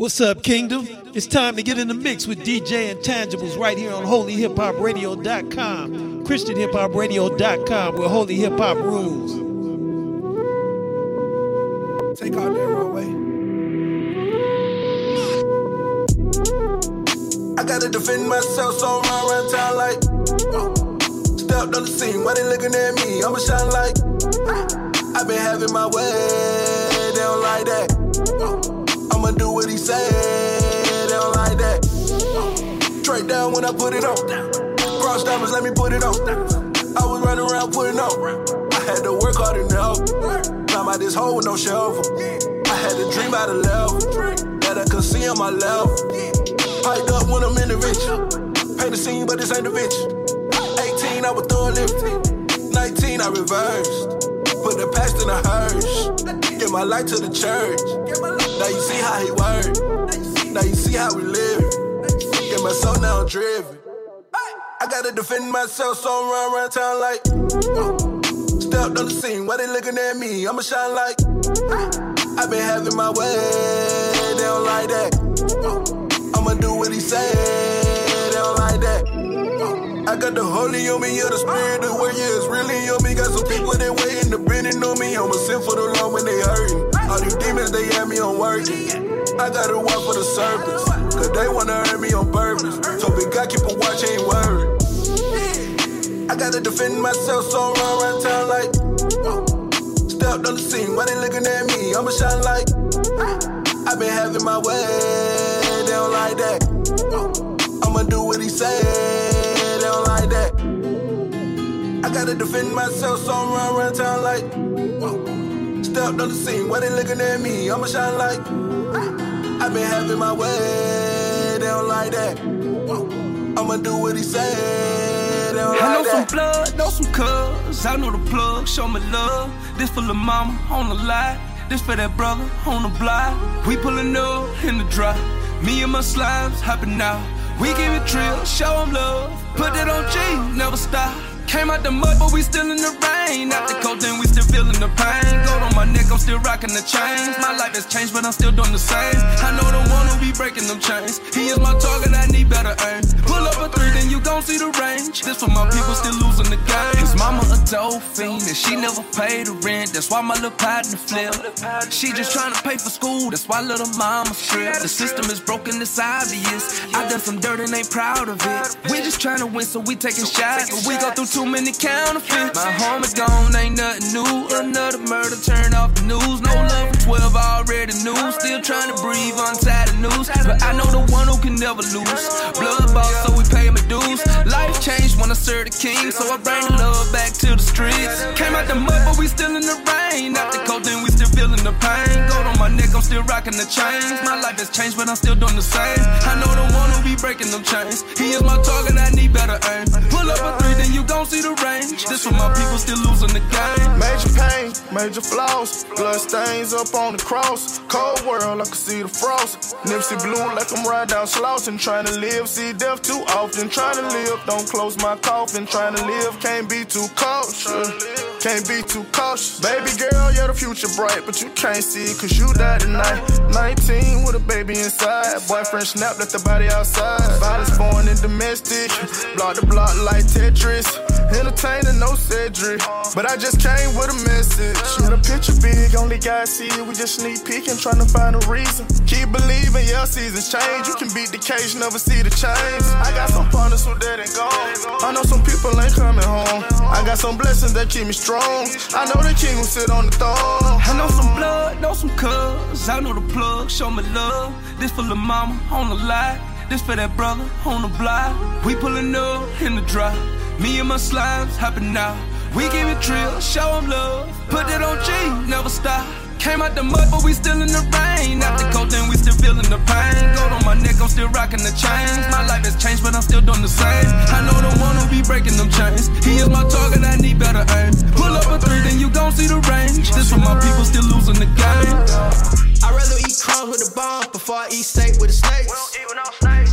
What's up, Kingdom? It's time to get in the mix with DJ Intangibles right here on holyhiphopradio.com, christianhiphopradio.com, where holy hip hop rules. Take all that away. I gotta defend myself, so I run around town like. Uh, stepped on the scene, why they looking at me? I'ma shine like. I've been having my way, they don't like that. Uh, I'ma do what he say. They don't like that. Straight down when I put it on. Cross diamonds, let me put it on. I was running around putting on. I had to work hard enough. Climb out this hole with no shelf. I had to dream out a level that I could see on my level. Piped up when I'm in the rich. Paint the scene, but this ain't the rich. 18, I was throwing lift. 19, I reversed. Put the past in a hearse. Give my life to the church. Now you see how he work. Now you see how we live. Get my soul now driven. I gotta defend myself, so I'm run around town like. Uh, stepped on the scene, why they looking at me? I'ma shine like. i been having my way, they don't like that. Uh, I'ma do what he say, I got the holy on me, yeah, the spirit, the word, yeah, it's really on me. Got some people that waiting, depending on me. I'ma send for the Lord when they hurting. All these demons, they had me on working. I gotta work for the service. Cause they wanna hurt me on purpose. So big God keep a watch, ain't worried. I gotta defend myself, so run around town like. Uh, stepped on the scene, why they looking at me? I'ma shine like. i been having my way, they don't like that. Uh, I'ma do what he say, like that. I gotta defend myself, so I run around town like. Uh, Stepped on the scene, why they looking at me? I'ma shine like. i been having my way, they don't like that. I'ma do what he say. I know like some blood, know some cuz. I know the plug, show me love. This for the mama on the lie. This for that brother on the block. We pulling up in the drop. Me and my slimes hopping out. We give it drill, show them love. Put it on G, never stop. Came out the mud, but we still in the rain. After then we still feeling the pain. Gold on my neck, I'm still rocking the chains. My life has changed, but I'm still doing the same. I know the one who be breaking them chains. He is my target, I need better aim. Pull up a three, then you gon' see the range. This for my people still losing the game. His mama a fiend, and she never paid the rent. That's why my little partner flip. She just trying to pay for school, that's why little mama strip. The system is broken, it's obvious. I done some dirt and ain't proud of it. We just trying to win, so we taking shots. But we go through too many counterfeits. My home is gone, ain't nothing new. Another murder, turn off the news. No love for 12, already knew. Still trying to breathe untied the news. But I know the one who can never lose. Blood boss, so we pay my dues. Life changed when I served the king, so I bring the love back to the streets. Came out the mud, but we still in the rain. We still feeling the pain. Gold on my neck, I'm still rocking the chains. My life has changed, but I'm still doing the same. I know the one who be breaking them chains. He is my target, I need better aim. Pull up a three, then you gon' see the range. This for my people still losing the game. Major pain, major flaws. Blood stains up on the cross. Cold world, I can see the frost. Nipsey blue like I'm right down Slauson. Trying to live, see death too often. Trying to live, don't close my coffin. Trying to live, can't be too cautious. Can't be too cautious. Baby girl, you're the future bright, but you can't see cause you died tonight. 19 with a baby inside. Boyfriend snapped, left the body outside. Violence born in domestic. Block the block like Tetris. Entertainer, no Cedric. But I just came with a message. Yeah, the picture big, only God see it. We just sneak peeking, trying to find a reason. Keep believing, yeah, seasons change. You can beat the cage, never see the change. I got some partners who dead and gone. I know some people ain't coming home. I got some blessings that keep me strong. I know the king will sit on the throne. I know some blood, know some cuz. I know the plug, show me love. This for the mama on the lie. This for that brother on the block. We pulling up in the drop. Me and my slimes hopping out. We give it drill, show them love. Put it on G, never stop. Came out the mud, but we still in the rain. After codeine, we still feeling the pain. Gold on my neck, I'm still rocking the chains. My life has changed, but I'm still doing the same. I know the one who be breaking them chains. He is my target, I need better aim. Pull up a three, then you gon' see the range. This for my people still losing the game. I'd rather eat crumbs with a bomb before I eat steak with the snakes.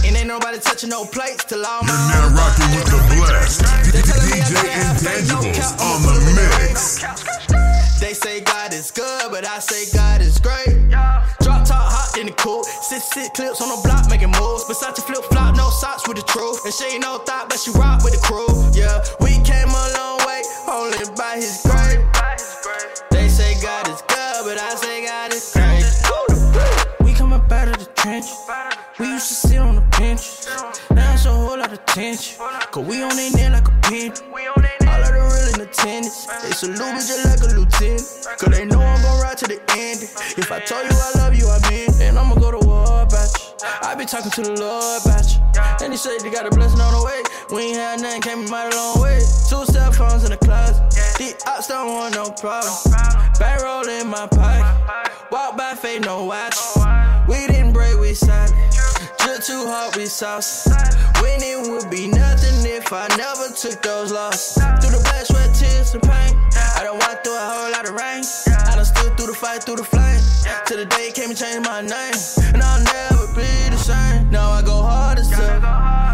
And ain't nobody touching no plates till all my You're now rocking with the blast. DJ Intangibles on the mix. They say God is good, but I say God is great. Drop top hot in the cool, Six six clips on the block, making moves. Versace flip flop, no socks with the truth. And she ain't no thought, but she rock with the crew. Yeah, Cause we on their neck like a pin. All of the real in attendance. They salute me just like a lieutenant. Cause they know I'm gon' ride to the end. If I told you I love you, I mean. And I'ma go to war about you. I be talking to the Lord about you. And he said they got a blessing on the way. We ain't had nothing, came a mighty long way. Two cell phones in the closet. The ops don't want no problem. Back roll in my pocket. Walk by faith, no watch. We didn't break, we silent. Just too hard, we sauce. Winning would be nothing if I never took those losses. Through the blood, sweat, tears, and pain. I done walked through a whole lot of rain. I done stood through the fight, through the flame. Till the day came and changed my name. And I'll never be the same. Now I go hard as hell.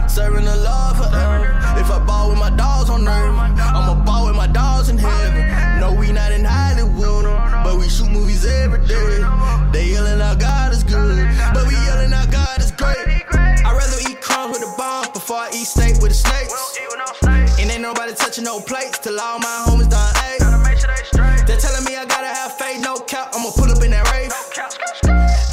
Serving the Lord forever. Uh, if I ball with my dogs on earth, I'ma ball with my dogs in heaven. No, we not in Hollywood, but we shoot movies every day. They yelling out God is good, but we yelling out God is great. I'd rather eat crumbs with a bomb before I eat steak with a snakes. And nobody touching no plates till all my homies done ate. They're telling me I gotta have faith, no cap. I'ma pull up in that rave.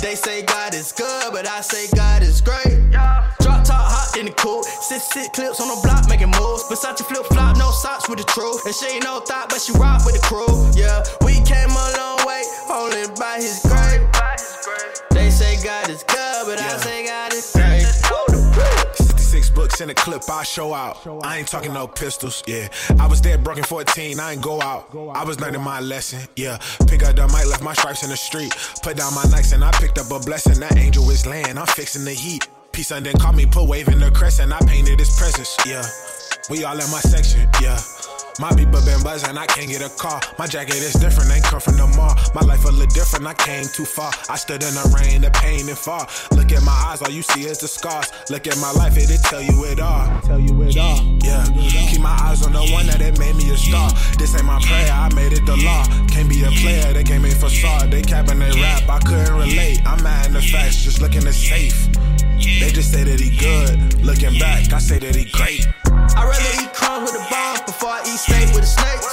They say God is good, but I say God is great. Yeah. Drop top hot in the cool. Six six clips on the block making moves. Versace flip flop, no socks with the truth. And she ain't no thought, but she rock with the crew. Yeah, we came a long way, only by his grace. They say God is good, but I say God is great. 66 books in a clip, I show out. I ain't talking no pistols, yeah. I was dead broken 14, I ain't go out. I was learning my lesson, yeah. Pick up the mic, left my stripes in the street. Put down my Nikes and I picked up a blessing. That angel is laying, I'm fixing the heat. Peace and then caught me, put waving the crescent. I painted his presence, yeah. We all in my section, yeah. My people been buzzing, I can't get a call. My jacket is different, ain't come from the mall. My life a little different, I came too far. I stood in the rain, the pain and fall. Look at my eyes, all you see is the scars. Look at my life, it'll tell you it all. Tell you it all. Yeah. Keep my eyes on the one that it made me a star. This ain't my prayer, I made it the law. Can't be a player, they came in for fraud. They capping they rap, I couldn't relate. I'm mad in the facts, just looking at safe. They just say that he good. Looking back, I say that he great. I'd rather eat crumbs with a bomb before I eat steak with the snakes.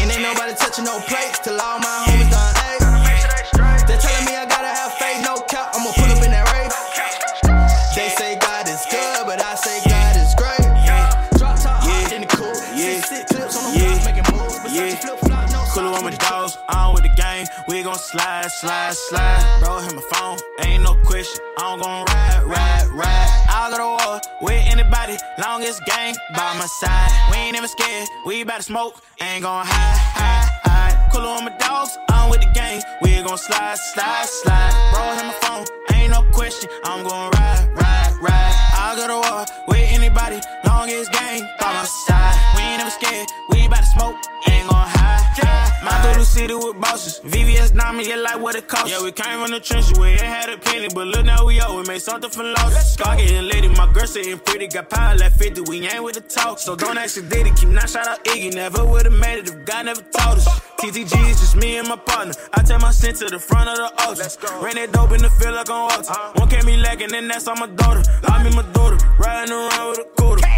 And ain't nobody touching no plates till all my homies done ate. They're telling me I gotta have faith, no cap. I'ma pull up in that rave. They say God is good, but I say God is great. Drop top hot in the cool. Six six clips on the block making moves. Versace flip flop, no Cool socks on with the the dogs, on with the game. We gon' slide, slide, slide. Bro, hit my phone, ain't no question. I'm gon' ride, ride, ride. I'll go to war with anybody, long as gang by my side. We ain't even scared, we bout to smoke, ain't gon' hide, hide, hide. Cool on my dogs, on with the gang. We gon' slide, slide, slide. Bro, hit my phone, ain't no question. I'm gon' ride, ride, ride. I'll go to war anybody, long as gang by my side. We ain't never scared, we bout to smoke, ain't gon' hide. My through the city with bosses, VVS diamond, yeah, like what it costs. Yeah, we came from the trenches, we ain't had a penny, but look now we owe, we made something for losses. Scar getting lady, my girl sitting pretty, got power like 50, we ain't with the talk. So don't ask if did it, keep not shout out Iggy, never would've made it if God never told us. TTG is just me and my partner. I take my sin to the front of the altar. Ran that dope in the field like on altar. Uh-huh. One can't be lacking, and that's on my daughter. I mean my daughter, riding around with a.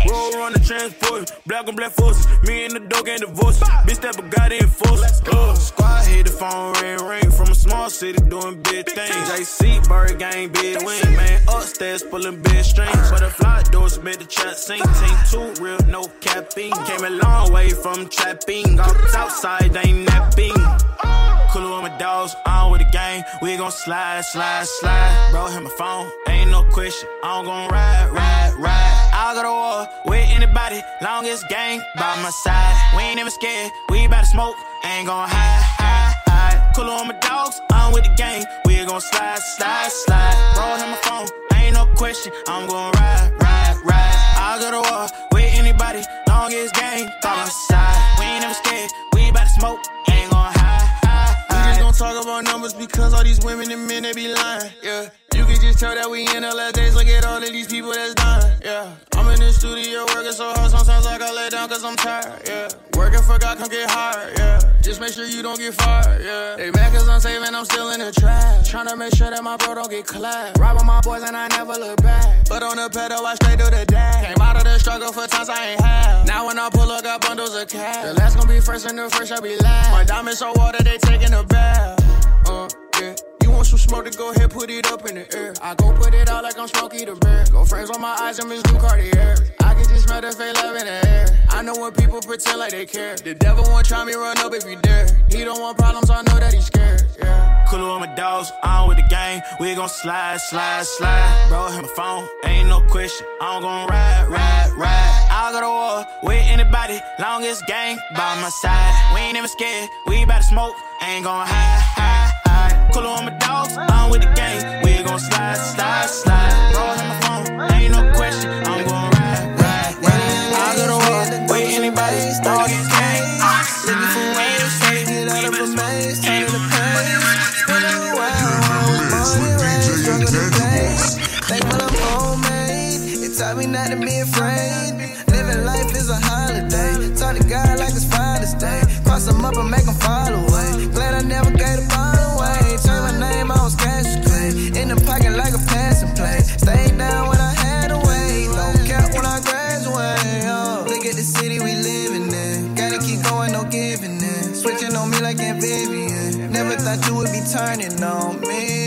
Roll on the transport, black and black forces. Me and the dog ain't divorced. Bitch that in force. Uh, squad hit the phone, ring ring from a small city doing big things. JC Bird gang, big wing, man. Upstairs pulling big strings. Butterfly doors made the trap sing. Team two real, no capping. Came a long way from trapping. Off outside, ain't napping. Cool with my dogs, on with the gang. We gon' slide, slide, slide. Bro, hit my phone, ain't no question. I'm gon' ride, ride, ride. I'll go to war with anybody, long as gang by my side. We ain't even scared, we bout to smoke, ain't gon' hide, hide, hide. Cool on my dogs, I'm with the gang. We gon' slide, slide, slide. Bro, hit my phone, ain't no question. I'm gon' ride, ride, ride. I'll go to war with anybody, long as gang by my side. We ain't never scared, we bout to smoke, ain't gon' hide, hide, We hide. just gon' talk about numbers because all these women and men they be lying. Yeah, tell that we in the last days. Look at all of these people that's dying, Yeah, I'm in the studio working so hard. Sometimes I gotta lay down cause I'm tired. Yeah, working for God, come get hard. Yeah, just make sure you don't get fired. Yeah, they mad cause I'm saving, I'm still in the trap. Trying to make sure that my bro don't get clapped. Robbing my boys and I never look back. But on the pedal, I straight to the dash. Came out of the struggle for times I ain't had. Now when I pull up, got bundles of cash. The last gonna be first and the first shall be last. My diamonds so water, they taking a bath. Uh, yeah. Want some smoke to go ahead, put it up in the air. I go put it out like I'm Smokey the Bear. Go frames on my eyes, I'm his new Cartier. I can just smell the fake love in the air. I know when people pretend like they care. The devil won't try me, run up if you dare. He don't want problems, I know that he's scared. Yeah. Cool with my dogs, on with the gang. We gon' slide, slide, slide. Bro, hit my phone, ain't no question. I'm gon' ride, ride, ride. I'll go to war with anybody, long as gang by my side. We ain't even scared, we bout to smoke, ain't gon' hide, hide, Cool on my dogs, on with the gang. We gon' slide, slide, slide. Hit my phone, ain't no question. I'm gon' ride, ride, ride. I'll go to war with anybody. Looking for ways to get out of a maze, turning the page. Spinning around, money rain, struggle to pay. Thankful I'm homemade. It taught me not to be afraid. Living life is a holiday. Talk to God like it's Father's Day. Cross them up and make them fall away. Glad turning on me.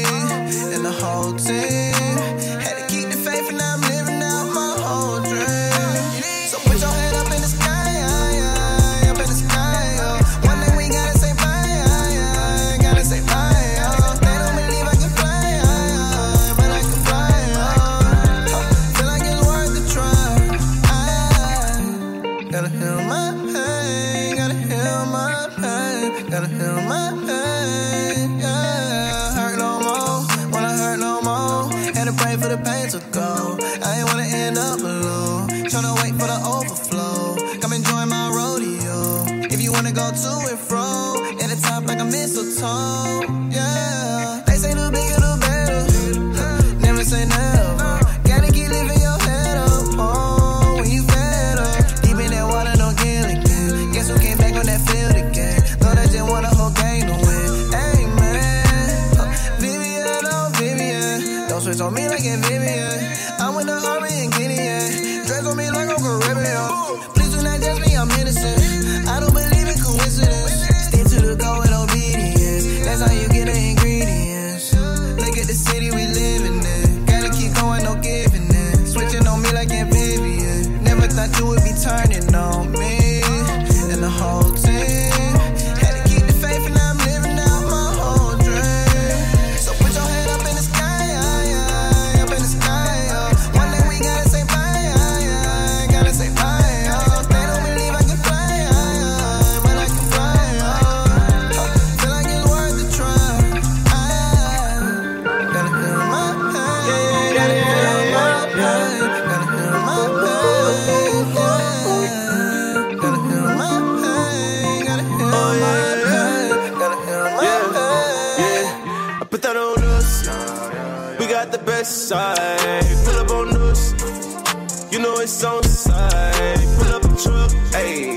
Got the best side. Pull up on us. You know it's on side. Pull up a truck. Ayy,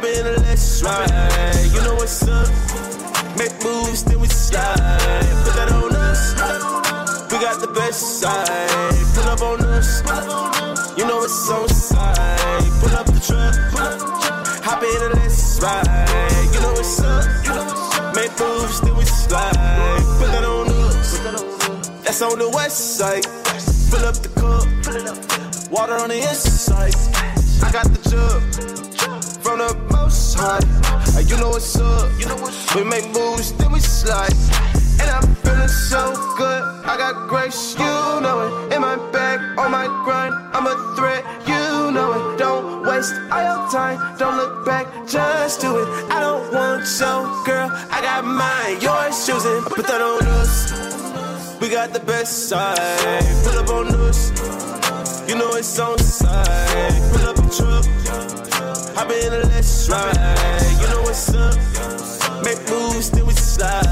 been in the let's ride. You know what's up. Make moves, then we slide. Put that on us. We got the best side. Pull up on us. You know it's on side. Pull up the truck. Hop in and let's ride. You know what's up. Make moves, then we slide. Put that on. That's on the west side. Fill up the cup. Water on the inside. I got the jug from the most high. You know what's up. We make moves, then we slide. And I'm feeling so good. I got grace, you know it. In my bag, on my grind, I'm a threat, you know it. Don't waste all your time, don't look back, just do it. I don't want your girl, I got mine, yours choosing. Put that on us. We got the best side. Pull up on us, you know it's on side. Pull up the truck, hop in the let's ride. You know what's up, make moves, then we slide.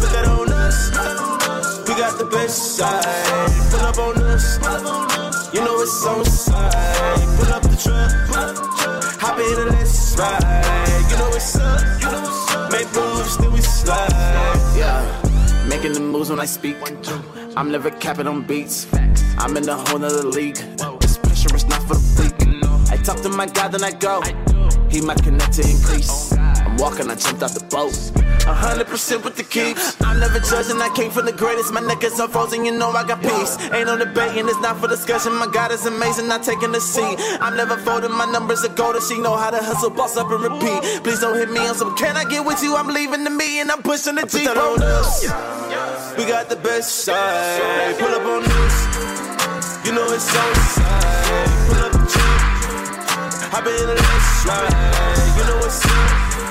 Put that on us, we got the best side. Pull up on us, you know it's on side. Pull up the truck, hop in the let's ride. You know what's up, make moves, then we slide. Yeah. Making the moves when I speak. I'm never capping on beats. I'm in a whole nother league. This pressure is not for the weak. I talk to my God, then I go. He my connector increase walking, I jumped out the boat. 100% with the keeps. I'm never judging, I came from the greatest. My neck is unfrozen, you know I got peace. Ain't no debating, it's not for discussion. My God is amazing, not taking a seat. I'm never folding, my numbers are golden. She know how to hustle, boss up and repeat. Please don't hit me on some, can I get with you? I'm leaving the me and I'm pushing the G. on us, we got the best side. Pull up on us, you know it's on side. Pull up, I've been in the last ride, you know it's on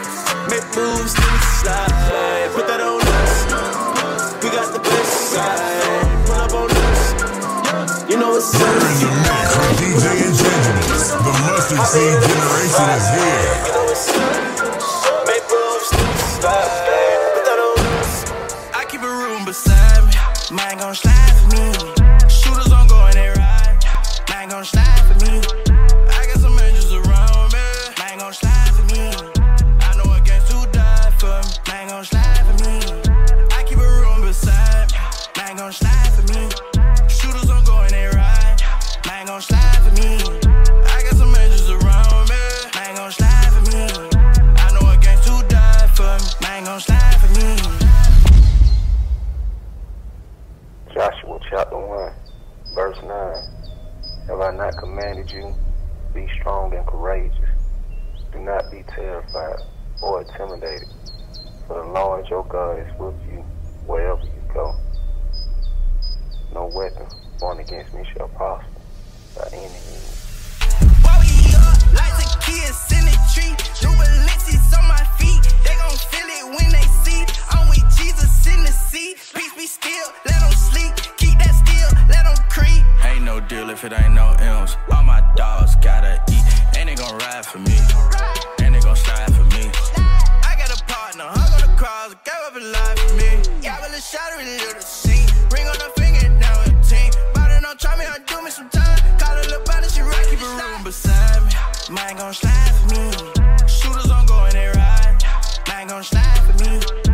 Make moves to the side. Put that on us. We got the best side. Pull up on us. You know it's us. Bring the mix with DJ Intangibles. The mustard seed generation is here. Guys, is with. slide for me. Shooters on go and they ride. Mine gon' slide for me.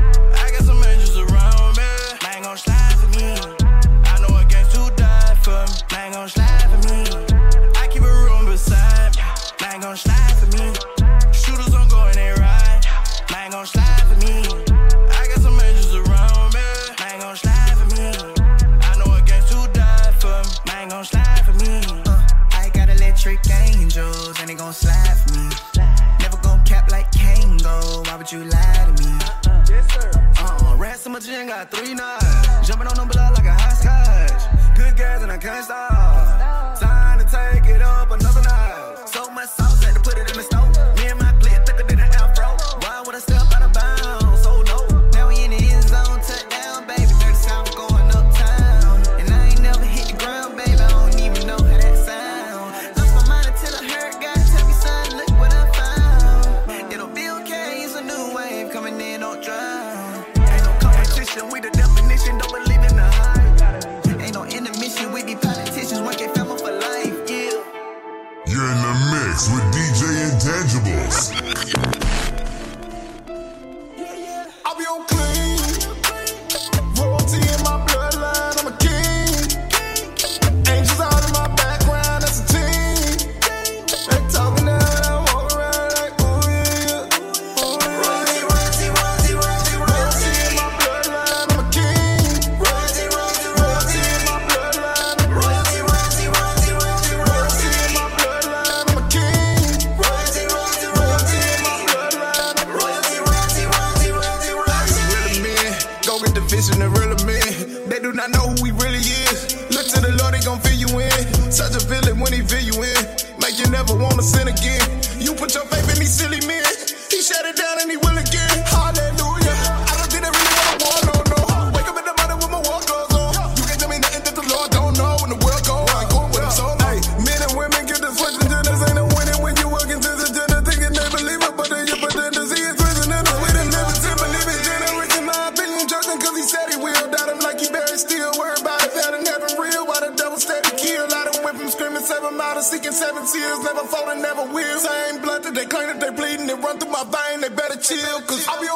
Such a villain when he fill you in. Make you never wanna sin again. You put your faith in these silly men. He shut it down and he will again. Will. Same blood that they claim that they bleeding, it run through my vein, they better chill, cause I be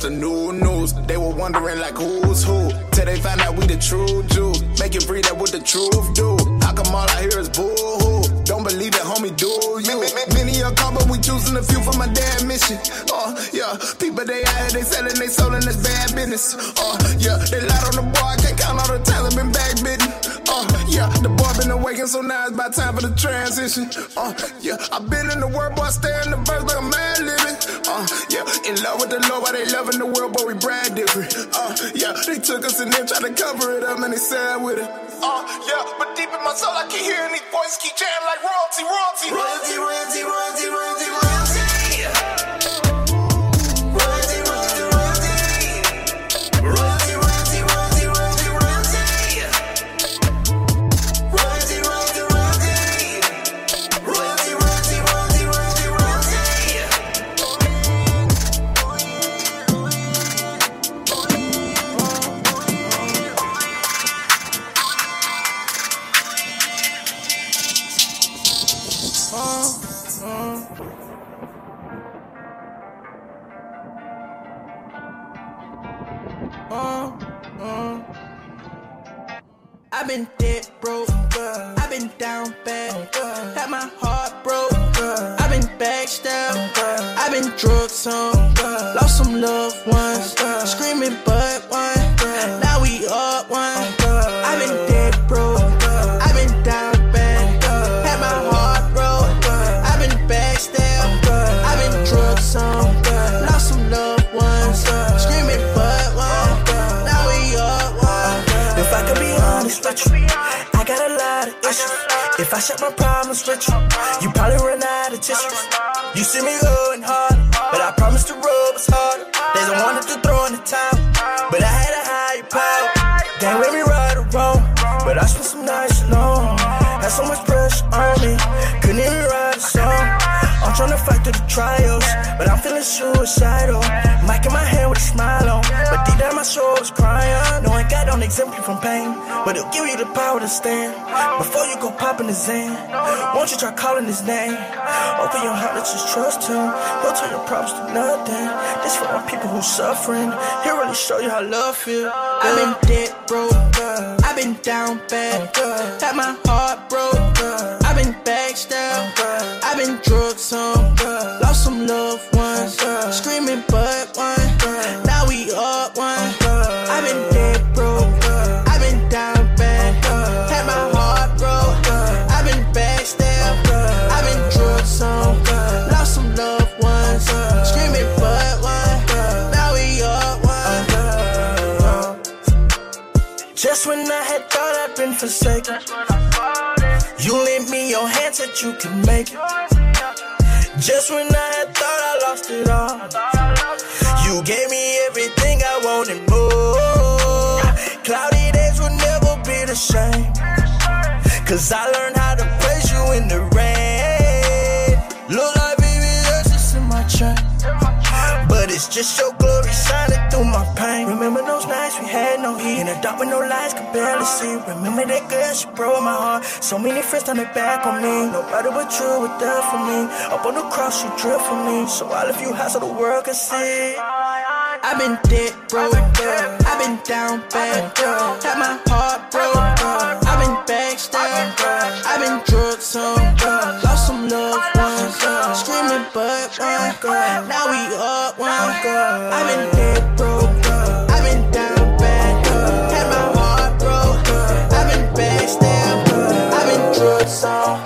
the new news. They were wondering like who's who. Till they found out we the true Jews. Make it free that what the truth do. How come all I hear is boo hoo? Don't believe it, homie, do you? Many a call, but we choosing a few for my dad mission. Oh, yeah. People they out here, they selling they soul and that's bad business. Oh, yeah. They lied on the boy, I can't count all the time I've been back bitten. Oh, yeah. The boy been awakened, so now it's about time for the transition. Oh, yeah. I've been in the world, boy, stay in the verse like a man living. Oh, yeah. In love with the Lord, while they loving the world, but we brand different. Oh, yeah. They took us and then tried to cover it up, and they sad with it. Oh, yeah. But deep in my soul, I keep hearing these voices keep chanting like royalty. Royalty, royalty, royalty, royalty, royalty. Royalty, If I share my problems with you, you probably run out of tissues. You see me going hard, but I promise the road was harder. Don't wanted to throw the To fight through the trials, but I'm feeling suicidal. Mic in my hand with a smile on, but deep down my soul is crying. Knowing God don't exempt you from pain, but He'll give you the power to stand. Before you go popping the Zan, won't you try calling His name? Open your heart, let's just trust Him. He'll turn your problems to nothing. This for my people who suffering. He'll really show you how love feel. I've been dead broke. I've been down bad. Had my heart broke. I've been backstabbed. I've been on. Lost some loved ones. Screaming but one. Now we up one. I've been dead broke. I've been down bad. Had my heart broke. I've been backstabbed. I've been drugged on. Lost some loved ones. Screaming but one. Now we up one. Just when I had thought I'd been forsaken, you lent me your hand, said you can make it. Just when I had thought I lost it all, you gave me everything I wanted more. Cloudy days will never be the same. Cause I learned how to praise you in the rain. It's just your glory shining through my pain. Remember those nights we had no heat in the dark with no lights, could barely see. Remember that girl, she broke my heart. So many friends turned their back on me. Nobody but you were there for me. Up on the cross, you drip for me. So I left you high so the world could see. I've been dead broke. I've been down bad. Had my heart broke. I've been backstabbed. I've been drugged on. Lost but one girl. Now we up one girl. I've been dead broke. I've been down bad. Had my heart broke. I've been backstabbed. I've been drugs on.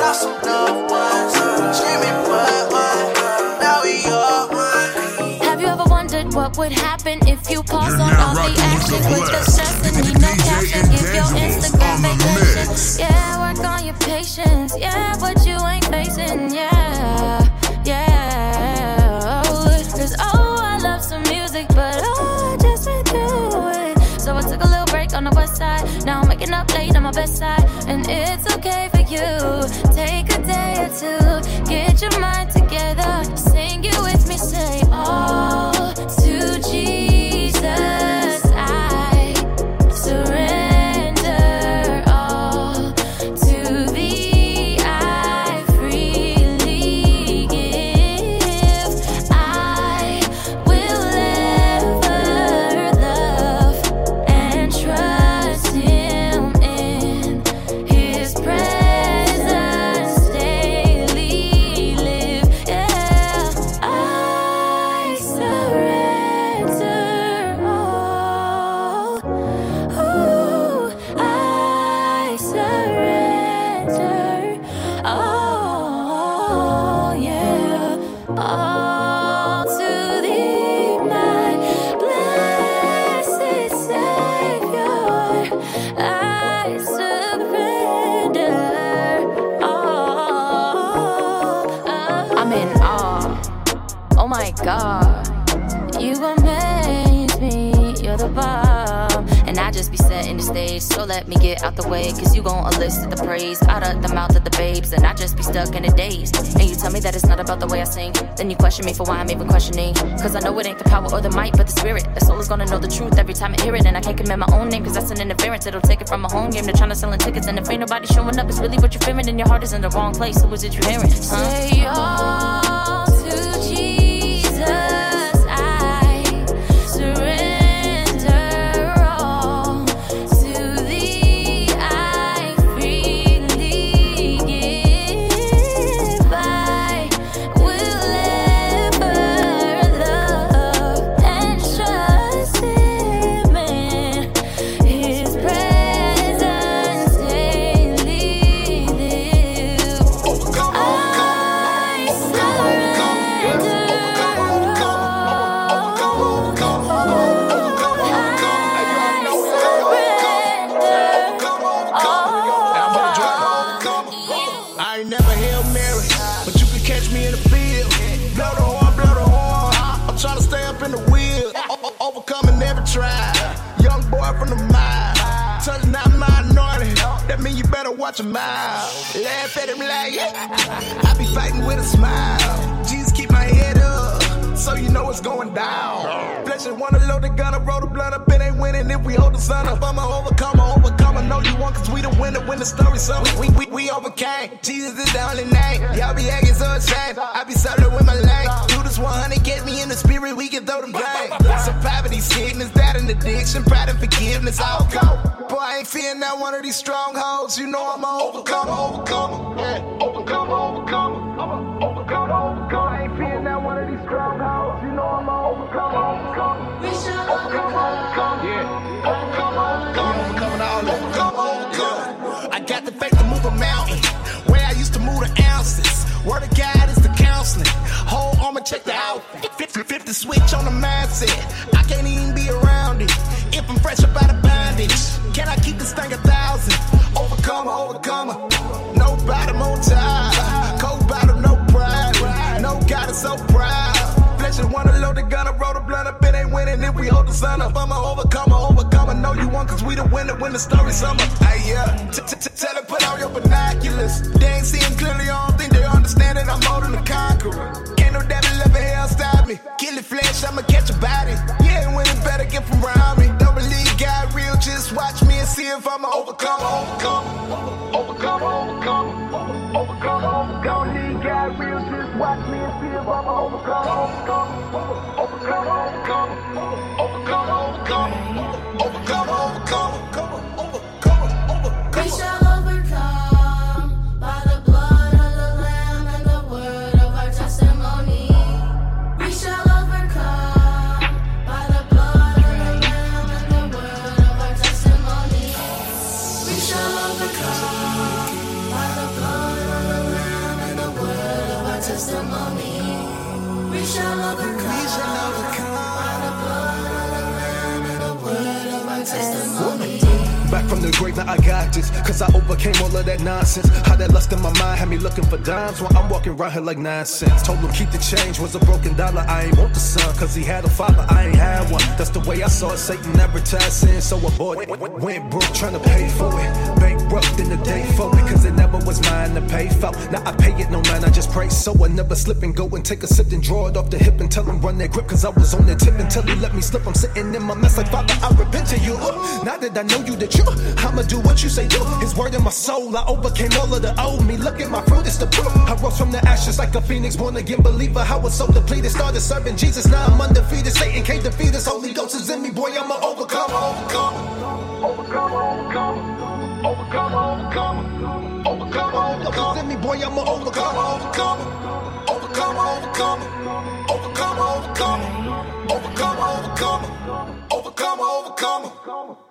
Lost loved ones. Screaming what what. Now we up one. Have you ever wondered what would happen if you pause on all the action with the stress and need no caption? Give your Instagram vacation. Yeah, work on your patience. Yeah, but you ain't facing. Yeah. But oh, I just went through it. So I took a little break on the west side. Now I'm waking up late on my best side. And it's okay for you. Take a day or two, get your mind together. Oh God, you amaze me. You're the and I just be setting the stage. So let me get out the way, cause you gon' elicit the praise out of the mouth of the babes, and I just be stuck in a daze. And you tell me that it's not about the way I sing, then you question me for why I'm even questioning. Cause I know it ain't the power or the might, but the spirit. The soul is gonna know the truth every time I hear it, and I can't commit my own name, cause that's an interference. It'll take it from a home game to trying to selling tickets, and if ain't nobody showing up, it's really what you're fearing, and your heart is in the wrong place. Who is it you're hearing? Huh? Say all sun up. I'm a overcomer, overcomer. Know you want, cause we the winner when the story's so we, we, we overcame. Jesus is the only name. Y'all be acting so ashamed. I be solo with my lane. Do this 100, get me in the spirit, we can throw them blame. Some poverty, sickness, that and addiction, pride and forgiveness, I'll go. Boy, I ain't fearing not one of these strongholds. You know I'm a overcomer, overcomer. Yeah, overcomer, overcomer. I'm a overcomer, overcomer. I ain't fearing not one of these strongholds. You know I'm a overcomer, overcomer. We shall overcomer, Word of God is the counseling. Whole armor, check the outfit. Flip, the switch on the mindset. I can't even be around it. If I'm fresh up out of bondage, can I keep this thing a thousand? Overcomer, overcomer. No bottom on top. We hold the sun up. I'm a overcomer, overcomer. Know you want, cause we the winner when the story's summer. Hey, yeah. Tell it, put on your binoculars. They ain't seeing clearly, I don't think they understand that I'm more than a conqueror. Can't no devil ever hell stop me. Kill the flesh, I'ma catch a body. Yeah, when it better get from around me. Don't believe God real, just watch me and see if I'm a overcomer. Overcomer, God real, just watch me and see if I'm a overcomer, overcomer. Overcomer, overcomer. Overcomer, overcomer. Overcomer, now I got this. Cause I overcame all of that nonsense. How that lust in my mind had me looking for dimes while I'm walking around here like nonsense. Told him keep the change, was a broken dollar. I ain't want the son, cause he had a father, I ain't had one. That's the way I saw it. Satan advertised sin, so I bought it. Went broke trying to pay for it. Bankrupt in the day for it, cause it never was mine to pay for. Now I pay it no man, I just pray so I never slip and go and take a sip and draw it off the hip and tell him run that grip, cause I was on the tip until he let me slip. I'm sitting in my mess like Father, I repent to you. Now that I know you the truth, I'ma do what you say do. His word in my soul, I overcame all of the old me. Look at my fruit, it's the proof. I rose from the ashes like a phoenix, born again believer. I was so depleted, started serving Jesus. Now I'm undefeated. Satan can't defeat us. Holy Ghost is in me, boy. I'ma overcome, overcome, overcome, overcome, overcome, overcome, overcome, overcome. in me, boy. I'ma overcome, overcome, overcome, overcome, overcome, overcome, overcome, overcome, overcome, overcome.